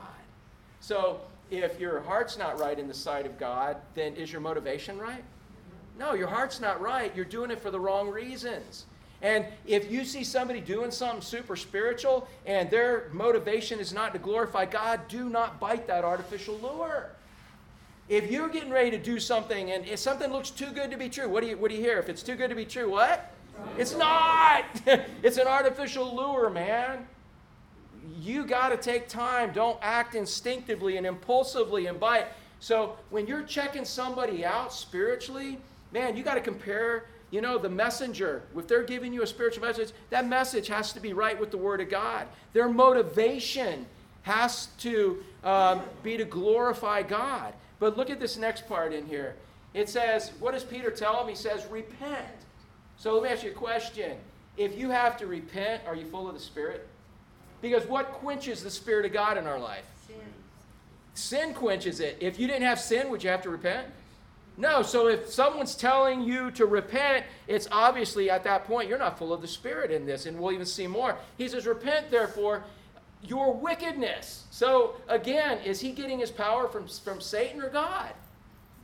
So if your heart's not right in the sight of God, then is your motivation right? No, your heart's not right. You're doing it for the wrong reasons. And if you see somebody doing something super spiritual and their motivation is not to glorify God, do not bite that artificial lure. If you're getting ready to do something and if something looks too good to be true, what do you, what do you hear? If it's too good to be true, what? It's not. it's an artificial lure, man. You got to take time. Don't act instinctively and impulsively and bite. So when you're checking somebody out spiritually, man, you got to compare you know, the messenger, if they're giving you a spiritual message, that message has to be right with the Word of God. Their motivation has to um, be to glorify God. But look at this next part in here. It says, what does Peter tell him? He says, repent. So let me ask you a question. If you have to repent, are you full of the Spirit? Because what quenches the Spirit of God in our life? Sin. Sin quenches it. If you didn't have sin, would you have to repent? No, so if someone's telling you to repent, it's obviously at that point you're not full of the Spirit in this, and we'll even see more. He says, Repent, therefore, your wickedness. So again, is he getting his power from, from Satan or God?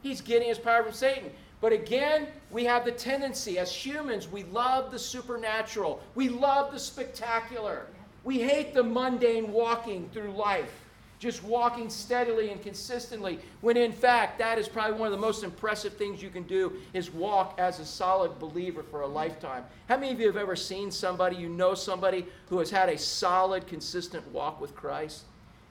He's getting his power from Satan. But again, we have the tendency as humans, we love the supernatural, we love the spectacular. We hate the mundane walking through life, just walking steadily and consistently, when in fact, that is probably one of the most impressive things you can do is walk as a solid believer for a lifetime. How many of you have ever seen somebody, you know somebody who has had a solid, consistent walk with Christ?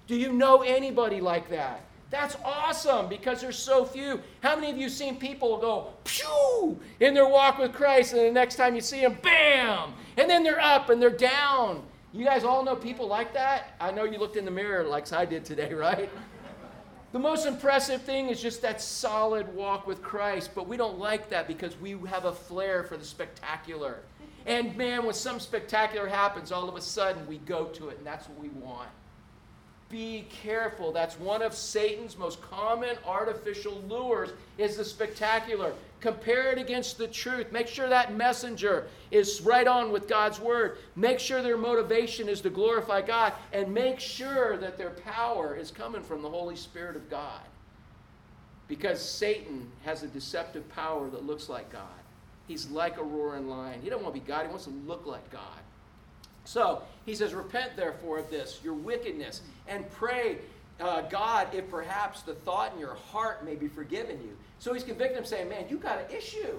Do you know anybody like that? That's awesome because there's so few. How many of you seen people go pew in their walk with Christ, and the next time you see them, bam, and then they're up and they're down? You guys all know people like that? I know you looked in the mirror like I did today, right? The most impressive thing is just that solid walk with Christ, but we don't like that because we have a flair for the spectacular. And man, when some spectacular happens, all of a sudden we go to it, and that's what we want be careful. That's one of Satan's most common artificial lures is the spectacular. Compare it against the truth. Make sure that messenger is right on with God's word. Make sure their motivation is to glorify God and make sure that their power is coming from the Holy Spirit of God. Because Satan has a deceptive power that looks like God. He's like a roaring lion. He doesn't want to be God, he wants to look like God. So he says, Repent therefore of this, your wickedness, and pray, uh, God, if perhaps the thought in your heart may be forgiven you. So he's convicting him, saying, Man, you got an issue.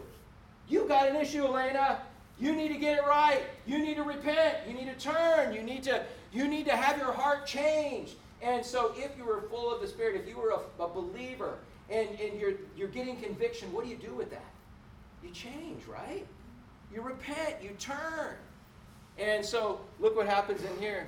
You got an issue, Elena. You need to get it right. You need to repent. You need to turn. You need to, you need to have your heart changed. And so if you were full of the Spirit, if you were a, a believer and, and you're, you're getting conviction, what do you do with that? You change, right? You repent, you turn. And so look what happens in here.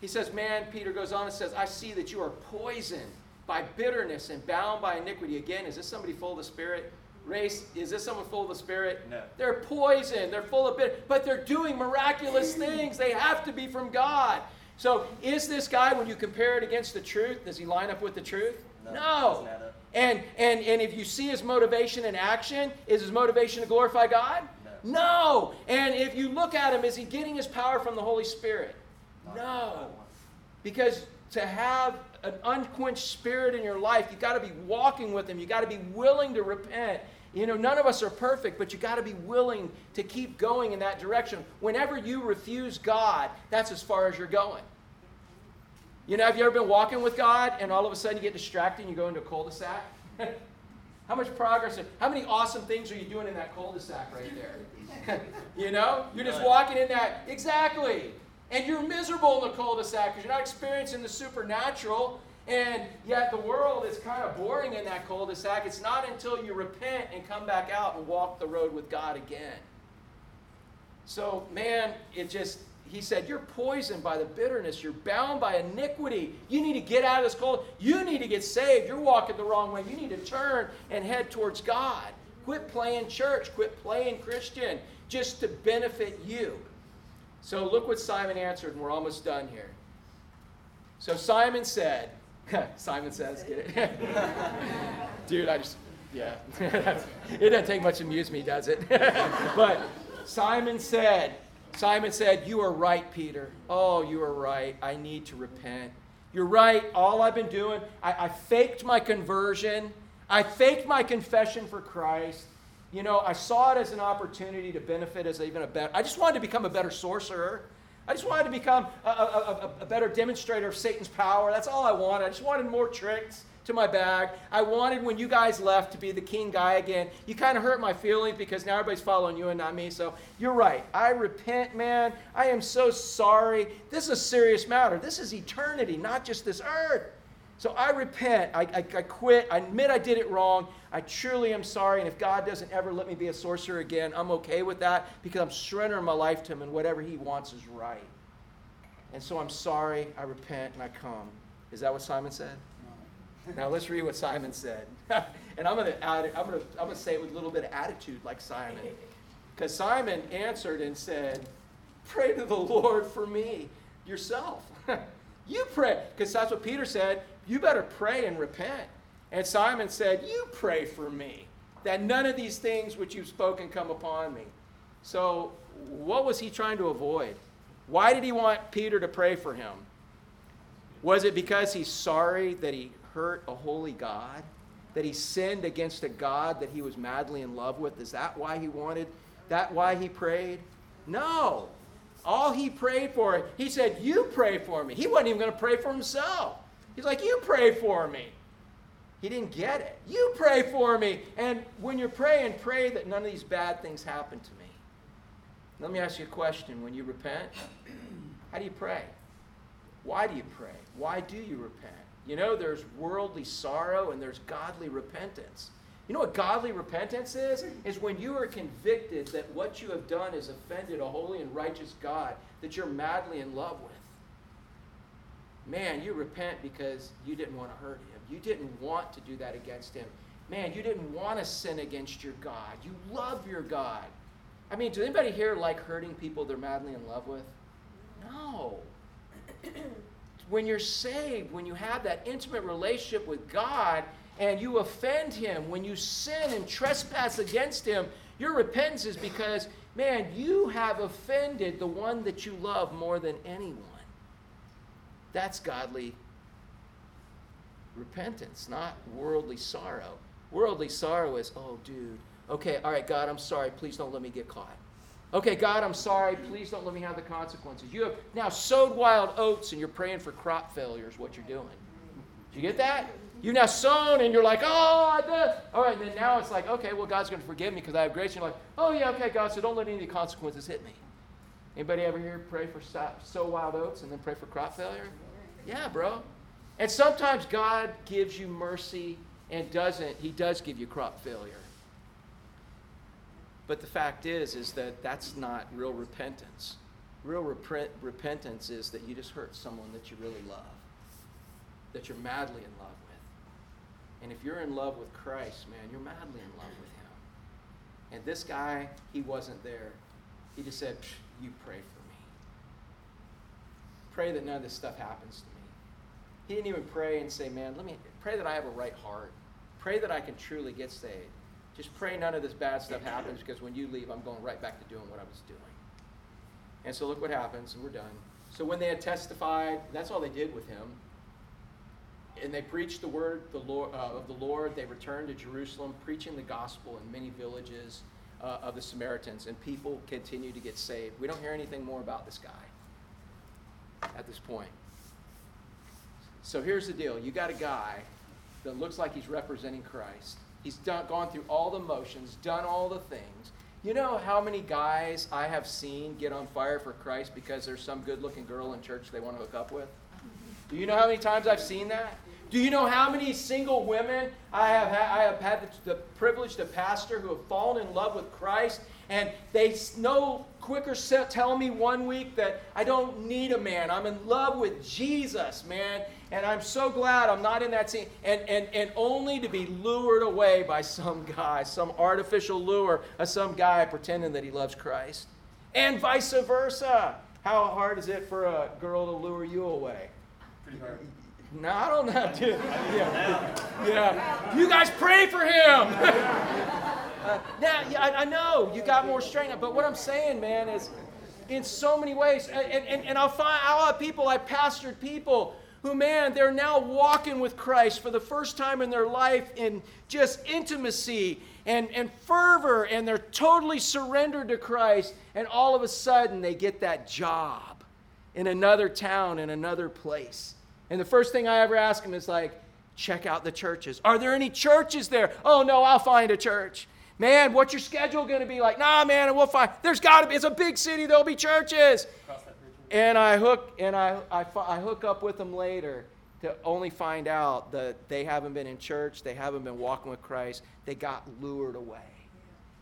He says, Man, Peter goes on and says, I see that you are poisoned by bitterness and bound by iniquity. Again, is this somebody full of the Spirit? Race, is this someone full of the Spirit? No. They're poisoned. They're full of bitter, but they're doing miraculous things. They have to be from God. So, is this guy, when you compare it against the truth, does he line up with the truth? No. no. And, and, and if you see his motivation in action, is his motivation to glorify God? No. And if you look at him, is he getting his power from the Holy Spirit? No. Because to have an unquenched spirit in your life, you've got to be walking with him. You've got to be willing to repent. You know, none of us are perfect, but you got to be willing to keep going in that direction. Whenever you refuse God, that's as far as you're going. You know, have you ever been walking with God and all of a sudden you get distracted and you go into a cul-de-sac? How much progress, how many awesome things are you doing in that cul-de-sac right there? you know? You're just walking in that, exactly. And you're miserable in the cul-de-sac because you're not experiencing the supernatural. And yet the world is kind of boring in that cul-de-sac. It's not until you repent and come back out and walk the road with God again. So, man, it just, he said, You're poisoned by the bitterness. You're bound by iniquity. You need to get out of this cold. You need to get saved. You're walking the wrong way. You need to turn and head towards God. Quit playing church. Quit playing Christian just to benefit you. So look what Simon answered, and we're almost done here. So Simon said, Simon says, get it? Dude, I just, yeah. it doesn't take much to amuse me, does it? but Simon said, Simon said, You are right, Peter. Oh, you are right. I need to repent. You're right. All I've been doing, I, I faked my conversion, I faked my confession for Christ. You know, I saw it as an opportunity to benefit as even a better. I just wanted to become a better sorcerer. I just wanted to become a, a, a, a better demonstrator of Satan's power. That's all I wanted. I just wanted more tricks to my bag. I wanted when you guys left to be the king guy again. You kind of hurt my feelings because now everybody's following you and not me. So you're right. I repent, man. I am so sorry. This is a serious matter. This is eternity, not just this earth. So I repent. I, I, I, quit. I admit I did it wrong. I truly am sorry. And if God doesn't ever let me be a sorcerer again, I'm okay with that because I'm surrendering my life to Him and whatever He wants is right. And so I'm sorry. I repent and I come. Is that what Simon said? Now let's read what Simon said. and I'm going to add I'm going to I'm going to say it with a little bit of attitude like Simon. Cuz Simon answered and said, "Pray to the Lord for me yourself." you pray because that's what Peter said. You better pray and repent. And Simon said, You pray for me, that none of these things which you've spoken come upon me. So, what was he trying to avoid? Why did he want Peter to pray for him? Was it because he's sorry that he hurt a holy God? That he sinned against a God that he was madly in love with? Is that why he wanted? That why he prayed? No. All he prayed for, he said, You pray for me. He wasn't even going to pray for himself. He's like, You pray for me. He didn't get it. You pray for me. And when you're praying, pray that none of these bad things happen to me. Let me ask you a question. When you repent, how do you pray? Why do you pray? Why do you repent? You know, there's worldly sorrow and there's godly repentance. You know what godly repentance is? Is when you are convicted that what you have done has offended a holy and righteous God that you're madly in love with. Man, you repent because you didn't want to hurt him. You didn't want to do that against him. Man, you didn't want to sin against your God. You love your God. I mean, does anybody here like hurting people they're madly in love with? No. When you're saved, when you have that intimate relationship with God and you offend Him, when you sin and trespass against Him, your repentance is because, man, you have offended the one that you love more than anyone. That's godly repentance, not worldly sorrow. Worldly sorrow is, oh, dude, okay, all right, God, I'm sorry. Please don't let me get caught. Okay, God, I'm sorry. Please don't let me have the consequences. You have now sowed wild oats and you're praying for crop failure, is what you're doing. Did you get that? You've now sown and you're like, oh. All right, and then now it's like, okay, well, God's going to forgive me because I have grace. And you're like, oh, yeah, okay, God, so don't let any of the consequences hit me. Anybody ever here pray for sow wild oats and then pray for crop failure? Yeah, bro. And sometimes God gives you mercy and doesn't. He does give you crop failure. But the fact is, is that that's not real repentance. Real rep- repentance is that you just hurt someone that you really love, that you're madly in love with. And if you're in love with Christ, man, you're madly in love with him. And this guy, he wasn't there. He just said, You pray for me. Pray that none of this stuff happens to me. He didn't even pray and say, Man, let me pray that I have a right heart. Pray that I can truly get saved. Just pray none of this bad stuff happens because when you leave, I'm going right back to doing what I was doing. And so look what happens, and we're done. So when they had testified, that's all they did with him. And they preached the word the Lord, uh, of the Lord. They returned to Jerusalem, preaching the gospel in many villages uh, of the Samaritans, and people continued to get saved. We don't hear anything more about this guy at this point. So here's the deal you got a guy that looks like he's representing Christ. He's done, gone through all the motions, done all the things. You know how many guys I have seen get on fire for Christ because there's some good looking girl in church they want to hook up with? Do you know how many times I've seen that? Do you know how many single women I have, ha- I have had the, the privilege to pastor who have fallen in love with Christ and they no quicker tell me one week that I don't need a man. I'm in love with Jesus, man. And I'm so glad I'm not in that scene. And, and, and only to be lured away by some guy, some artificial lure of some guy pretending that he loves Christ. And vice versa. How hard is it for a girl to lure you away? Pretty hard. No, I don't know, dude. Yeah. yeah. You guys pray for him. Uh, now, yeah, I, I, know you got more strength, but what I'm saying, man, is in so many ways, and, and, and I'll find I'll have people, I pastored people who, man, they're now walking with Christ for the first time in their life in just intimacy and, and fervor, and they're totally surrendered to Christ, and all of a sudden they get that job in another town, in another place. And the first thing I ever ask them is like, check out the churches. Are there any churches there? Oh, no, I'll find a church. Man, what's your schedule going to be like? Nah, man, we'll find. There's got to be. It's a big city. There'll be churches. And I hook and I, I, I hook up with them later to only find out that they haven't been in church, they haven't been walking with Christ, they got lured away.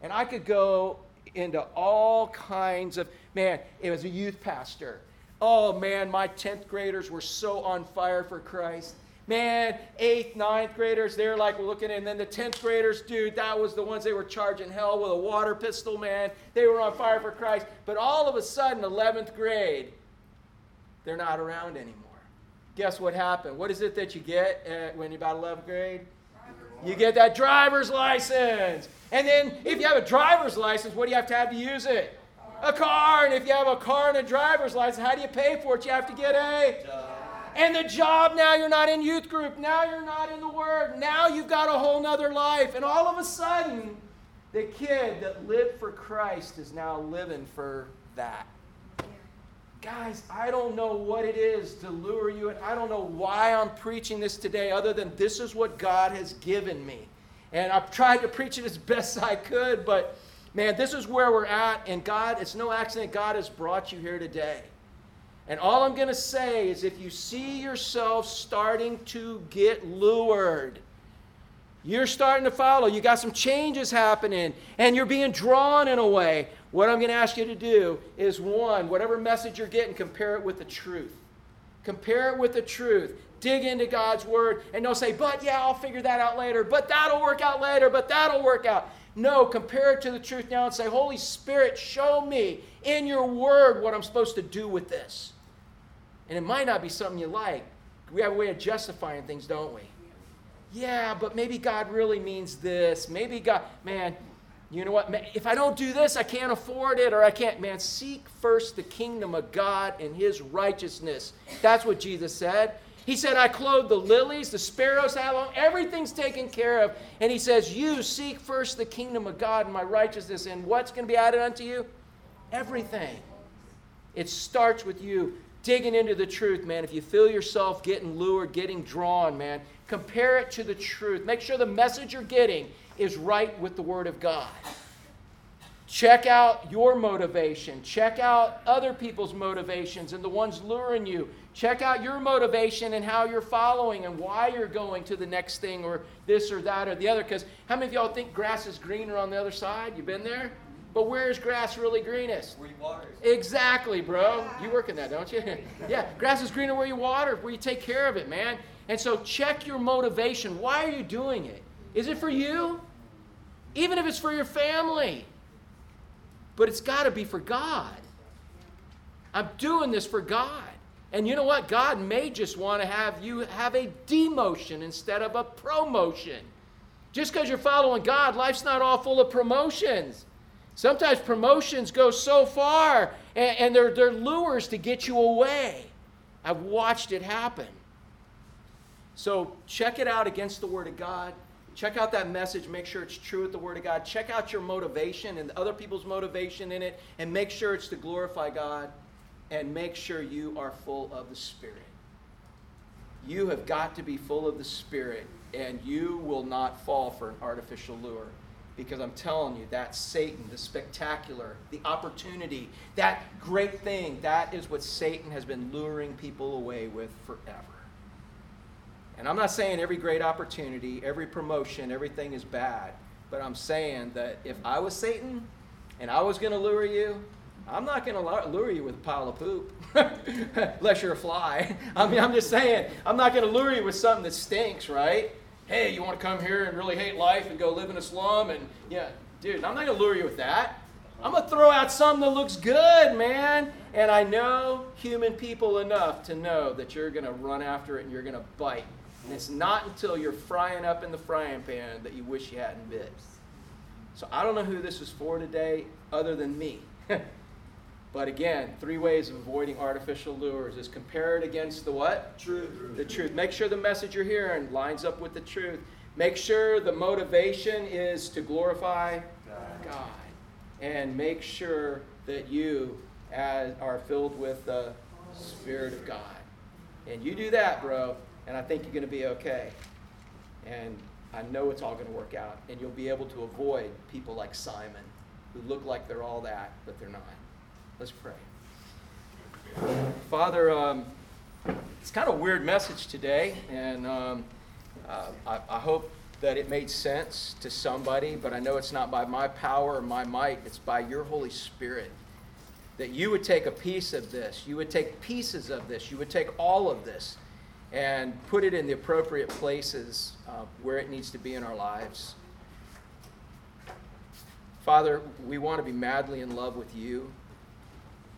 And I could go into all kinds of man, it was a youth pastor. Oh man, my 10th graders were so on fire for Christ. Man, eighth, ninth graders, they're like looking, and then the 10th graders, dude, that was the ones they were charging hell with a water pistol, man. They were on fire for Christ. But all of a sudden, 11th grade, they're not around anymore. Guess what happened? What is it that you get at, when you're about 11th grade? You get that driver's license. And then if you have a driver's license, what do you have to have to use it? A car. And if you have a car and a driver's license, how do you pay for it? You have to get a and the job now you're not in youth group now you're not in the word now you've got a whole nother life. And all of a sudden the kid that lived for christ is now living for that. Guys i don't know what it is to lure you and i don't know why i'm preaching this today other than this is what god has given me. And i've tried to preach it as best i could but man this is where we're at and god it's no accident god has brought you here today and all I'm going to say is if you see yourself starting to get lured, you're starting to follow, you got some changes happening, and you're being drawn in a way, what I'm going to ask you to do is one, whatever message you're getting, compare it with the truth. Compare it with the truth. Dig into God's word, and don't say, but yeah, I'll figure that out later, but that'll work out later, but that'll work out. No, compare it to the truth now and say, Holy Spirit, show me in your word what I'm supposed to do with this. And it might not be something you like. We have a way of justifying things, don't we? Yeah, but maybe God really means this. Maybe God, man, you know what? If I don't do this, I can't afford it or I can't. Man, seek first the kingdom of God and his righteousness. That's what Jesus said. He said, I clothe the lilies, the sparrows on, everything's taken care of. And he says, You seek first the kingdom of God and my righteousness, and what's going to be added unto you? Everything. It starts with you digging into the truth, man. If you feel yourself getting lured, getting drawn, man, compare it to the truth. Make sure the message you're getting is right with the Word of God. Check out your motivation. Check out other people's motivations and the ones luring you. Check out your motivation and how you're following and why you're going to the next thing or this or that or the other. Because how many of y'all think grass is greener on the other side? You been there? But where is grass really greenest? Where you water. Exactly, bro. You work in that, don't you? yeah, grass is greener where you water, where you take care of it, man. And so check your motivation. Why are you doing it? Is it for you? Even if it's for your family. But it's got to be for God. I'm doing this for God. And you know what? God may just want to have you have a demotion instead of a promotion. Just because you're following God, life's not all full of promotions. Sometimes promotions go so far and, and they're, they're lures to get you away. I've watched it happen. So check it out against the Word of God. Check out that message. Make sure it's true with the Word of God. Check out your motivation and other people's motivation in it, and make sure it's to glorify God. And make sure you are full of the Spirit. You have got to be full of the Spirit, and you will not fall for an artificial lure because I'm telling you, that's Satan, the spectacular, the opportunity, that great thing, that is what Satan has been luring people away with forever. And I'm not saying every great opportunity, every promotion, everything is bad, but I'm saying that if I was Satan and I was going to lure you, I'm not going to lure you with a pile of poop, unless you're a fly. I mean, I'm just saying, I'm not going to lure you with something that stinks, right? Hey, you want to come here and really hate life and go live in a slum? And yeah, dude, I'm not going to lure you with that. I'm going to throw out something that looks good, man. And I know human people enough to know that you're going to run after it and you're going to bite. And it's not until you're frying up in the frying pan that you wish you hadn't bit. So I don't know who this is for today other than me. But again, three ways of avoiding artificial lures is compare it against the what? Truth. The truth. Make sure the message you're hearing lines up with the truth. Make sure the motivation is to glorify God. God. And make sure that you as, are filled with the Spirit of God. And you do that, bro, and I think you're going to be okay. And I know it's all going to work out. And you'll be able to avoid people like Simon, who look like they're all that, but they're not. Let's pray. Father, um, it's kind of a weird message today, and um, uh, I, I, hope that it made sense to somebody, but I know it's not by my power or my might, it's by your Holy Spirit. That you would take a piece of this, you would take pieces of this, you would take all of this and put it in the appropriate places uh, where it needs to be in our lives. Father, we want to be madly in love with you.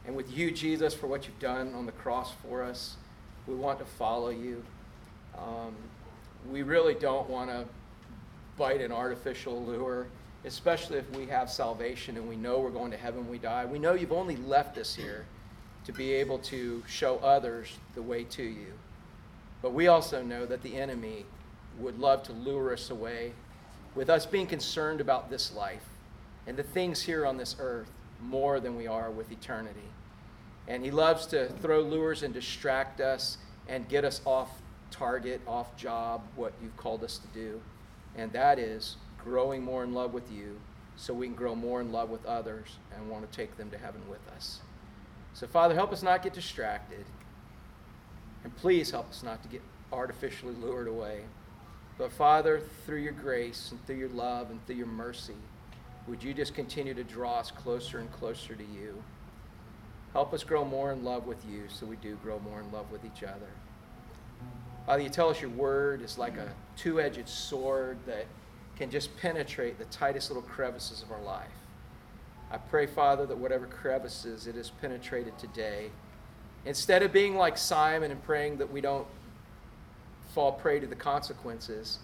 And with you, Jesus, for what you've done on the cross for us, we want to follow you. Um, we really don't want to bite an artificial lure, especially if we have salvation and we know we're going to heaven when we die. We know you've only left us here to be able to show others the way to you. But we also know that the enemy would love to lure us away with us being concerned about this life and the things here on this earth more than we are with eternity. And he loves to throw lures and distract us and get us off target, off job, what you've called us to do. And that is growing more in love with you so we can grow more in love with others and want to take them to heaven with us. So, Father, help us not get distracted. And please help us not to get artificially lured away. But, Father, through your grace and through your love and through your mercy, would you just continue to draw us closer and closer to you? Help us grow more in love with you so we do grow more in love with each other. Father, you tell us your word is like a two edged sword that can just penetrate the tightest little crevices of our life. I pray, Father, that whatever crevices it has penetrated today, instead of being like Simon and praying that we don't fall prey to the consequences,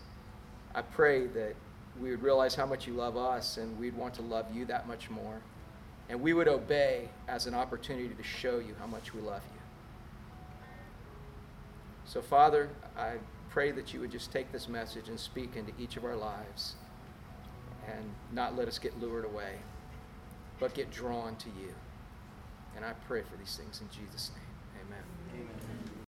I pray that we would realize how much you love us and we'd want to love you that much more. And we would obey as an opportunity to show you how much we love you. So, Father, I pray that you would just take this message and speak into each of our lives and not let us get lured away, but get drawn to you. And I pray for these things in Jesus' name. Amen.